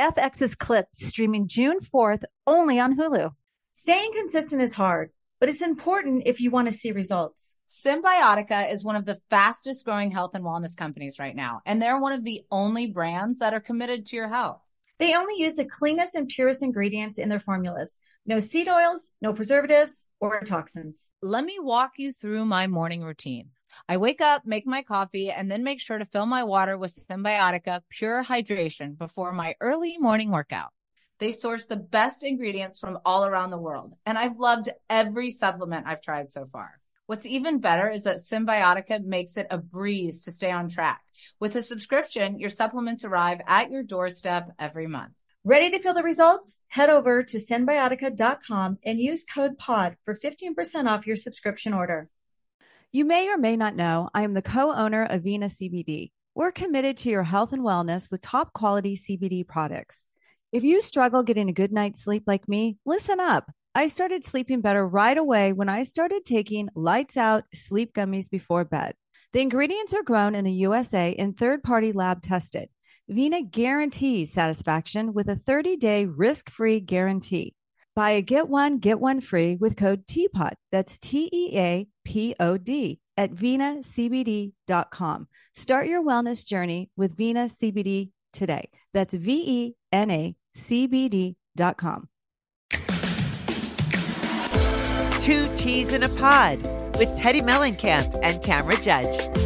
FX's Clipped streaming June 4th only on Hulu. Staying consistent is hard, but it's important if you want to see results. Cymbiotika is one of the fastest growing health and wellness companies right now, and they're one of the only brands that are committed to your health. They only use the cleanest and purest ingredients in their formulas. No seed oils, no preservatives, or toxins. Let me walk you through my morning routine. I wake up, make my coffee, and then make sure to fill my water with Cymbiotika Pure Hydration before my early morning workout. They source the best ingredients from all around the world, and I've loved every supplement I've tried so far. What's even better is that Cymbiotika makes it a breeze to stay on track. With a subscription, your supplements arrive at your doorstep every month. Ready to feel the results? Head over to cymbiotika.com and use code POD for 15% off your subscription order. You may or may not know I am the co owner of Vena CBD. We're committed to your health and wellness with top quality CBD products. If you struggle getting a good night's sleep like me, listen up. I started sleeping better right away when I started taking lights out sleep gummies before bed. The ingredients are grown in the USA and third party lab tested. Vena guarantees satisfaction with a 30 day risk free guarantee. Buy a get one, get one free with code TEAPOD. That's T E A P O D at venacbd.com. Start your wellness journey with Vena CBD today. That's V E N A C B D.com. Two Teas in a Pod with Teddi Mellencamp and Tamra Judge.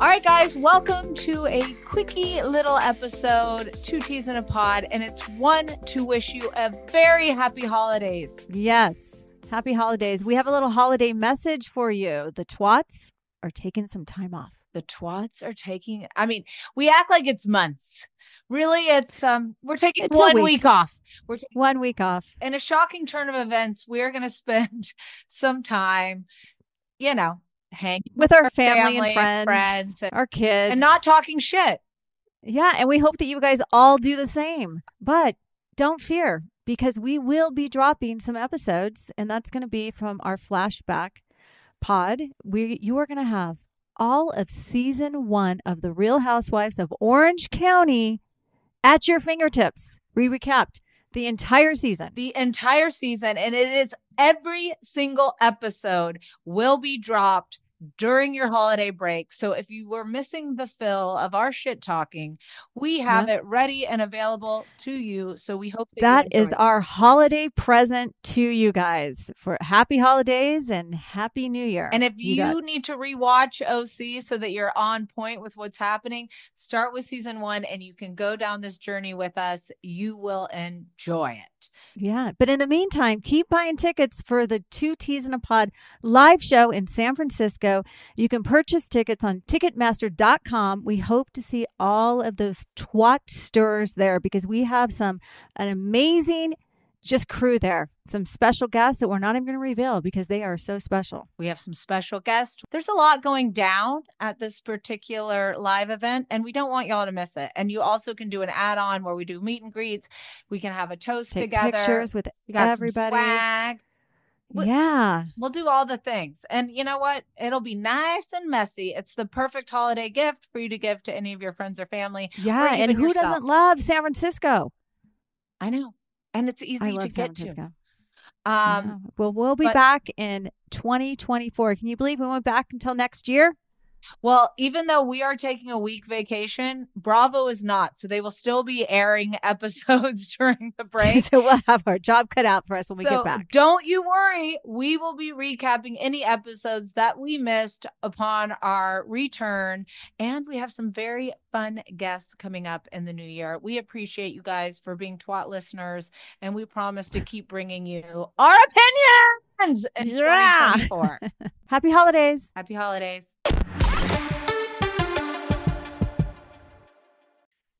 All right, guys, welcome to a quickie little episode, Two Teas in a Pod, and it's one to wish you a very happy holidays. Yes. Happy holidays. We have a little holiday message for you. The TWOTS are taking some time off. The TWOTS are taking, I mean, we act like it's months. Really, it's um we're taking It's one week. week. off. We're taking One week off. in a shocking turn of events, we're gonna spend some time, you know, hanging With our family, and friends, friends and, our kids. and not talking shit. Yeah, and we hope that you guys all do the same. But don't fear because we will be dropping some episodes and that's going to be from our flashback pod. We you are going to have all of season 1 of The Real Housewives of Orange County at your fingertips. We recapped the entire season. the entire season and it is every single episode will be dropped during your holiday break. So if you were missing the fill of our shit talking, we have it ready and available to you. So we hope that, That is enjoy. our holiday present to you guys for happy holidays and happy new year. And if you, got- need to rewatch OC so that you're on point with what's happening, start with season one and you can go down this journey with us. You will enjoy it. Yeah. But in the meantime, keep buying tickets for the Two Teas in a Pod live show in San Francisco. You can purchase tickets on Ticketmaster.com. We hope to see all of those TWOT stirrers there because we have some an amazing just crew there. Some special guests that we're not even going to reveal because they are so special. We have some special guests. There's a lot going down at this particular live event, and we don't want y'all to miss it. And you also can do an add on where we do meet and greets. We can have a toast Take together. pictures with we got everybody. swag. What- Yeah. We'll do all the things. And you know what? It'll be nice and messy. It's the perfect holiday gift for you to give to any of your friends or family. Yeah. And who yourself. doesn't love San Francisco? I know. And it's easy I to get to. Um, well, we'll be but- back in 2024. Can you believe we went back until next year? Well, even though we are taking a week vacation, Bravo is not. So they will still be airing episodes during the break. so we'll have our job cut out for us when we so get back. don't you worry. We will be recapping any episodes that we missed upon our return. And we have some very fun guests coming up in the new year. We appreciate you guys for being TWOT listeners. And we promise to keep bringing you our opinions in Yeah. 2024. Happy holidays. Happy holidays.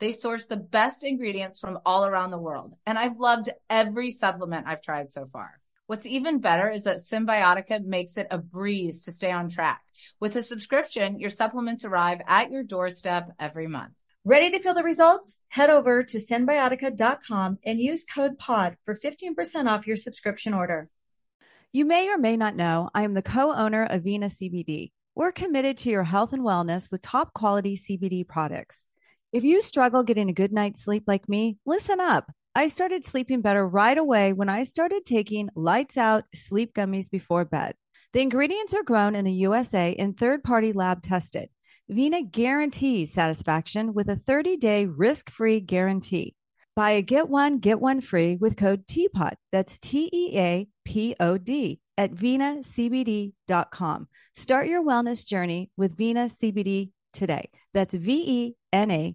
They source the best ingredients from all around the world, and I've loved every supplement I've tried so far. What's even better is that Cymbiotika makes it a breeze to stay on track. With a subscription, your supplements arrive at your doorstep every month. Ready to feel the results? Head over to cymbiotika.com and use code POD for 15% off your subscription order. You may or may not know I am the co owner of Vena CBD. We're committed to your health and wellness with top quality CBD products. If you struggle getting a good night's sleep like me, listen up. I started sleeping better right away when I started taking lights out sleep gummies before bed. The ingredients are grown in the USA and third party lab tested. Vena guarantees satisfaction with a 30 day risk free guarantee. Buy a get one, get one free with code TEAPOD. That's T E A P O D at VenaCBD.com. Start your wellness journey with Vena CBD today. That's V E N A